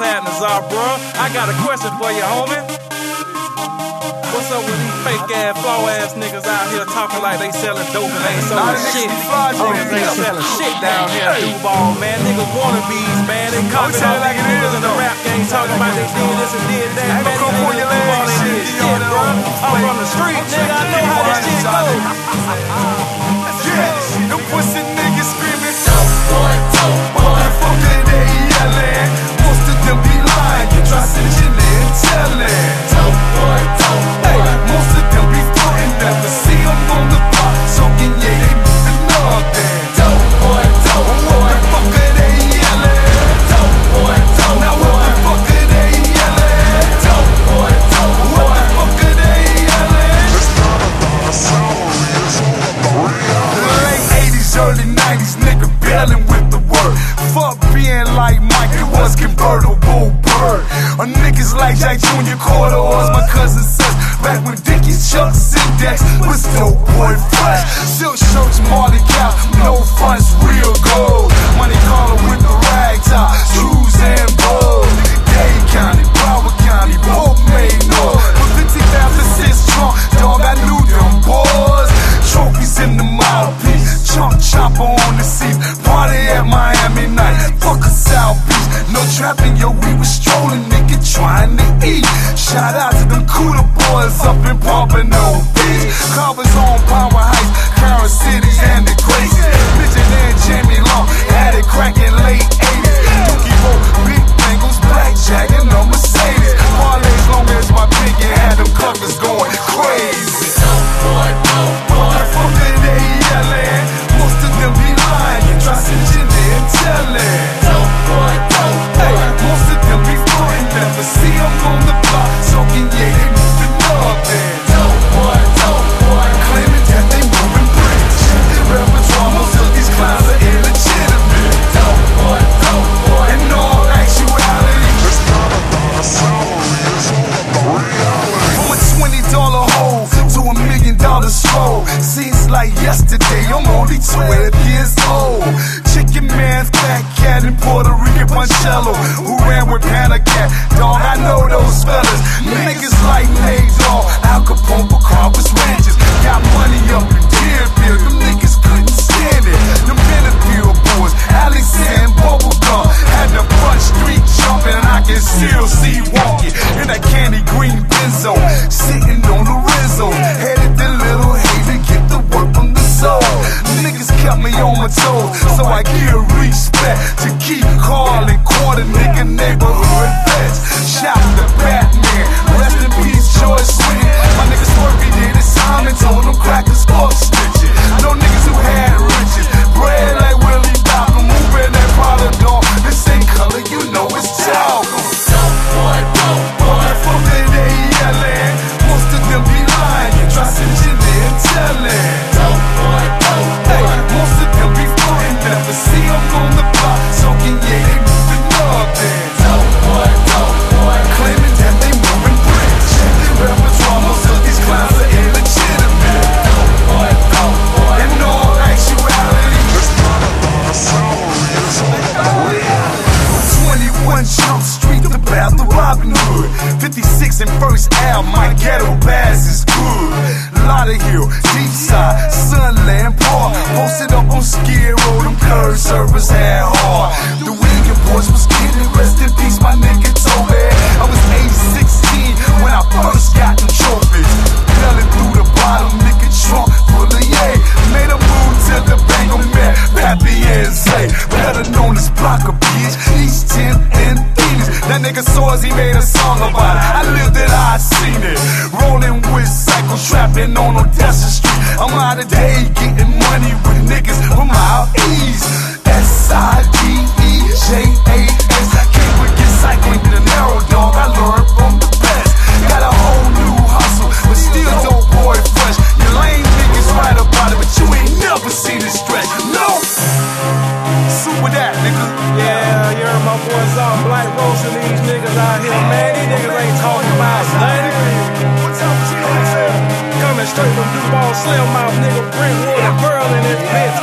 happening, Zar, bro? I got a question for you, homie. What's up with these fake ass, flaw ass niggas out here talking like they selling dope and ain't selling shit? Niggas ain't oh, selling shit down here at Duval, man. Niggas wannabes, man. They copy all these niggas in the rap game talking about they did this and did that. Man, these niggas Duval ain't did shit, bro. I'm from the street, nigga. I know how this shit goes. Chucks, Shout out to them cooler boys up in Pompano Beach. Covers on Power Heights, Carol Cities, and the crazies. Midget and Jamie Long had it cracking late million dollar. Seems like yesterday, I'm only 12 years old. Chicken man, fat cat, and Puerto Rican Puncello. Who ran with Panacat? Dog, I know those fellas. Niggas like Nate Dogg, Al Capone, Carpus Ranches. Got money up in Deerfield, them niggas couldn't stand it. Them Benadryl boys, Alex and Bubblegum. Had the front street jumping, I can still see I give respect to keep calling quarter and First Ave, my ghetto pass is good. Lotta Hill, Deep Side, Sunland Park. Posted up on Skid Row, them curb servers had hard. The with Psycho, trapping on Odessa Street. I'm out of day getting money with niggas from out east. S-I-D-E-J-A-S. Can't forget cycling in the narrow dog. I learned from the best. Got a whole new hustle, but still dope boy fresh. Your lame niggas right about it, but you ain't never seen it stretch. No! Super that, nigga. Yeah, you're my boy Zar Black roasting these niggas out here, man. These niggas Slim Mouth, nigga, Brentwood, and Pearl in this bitch.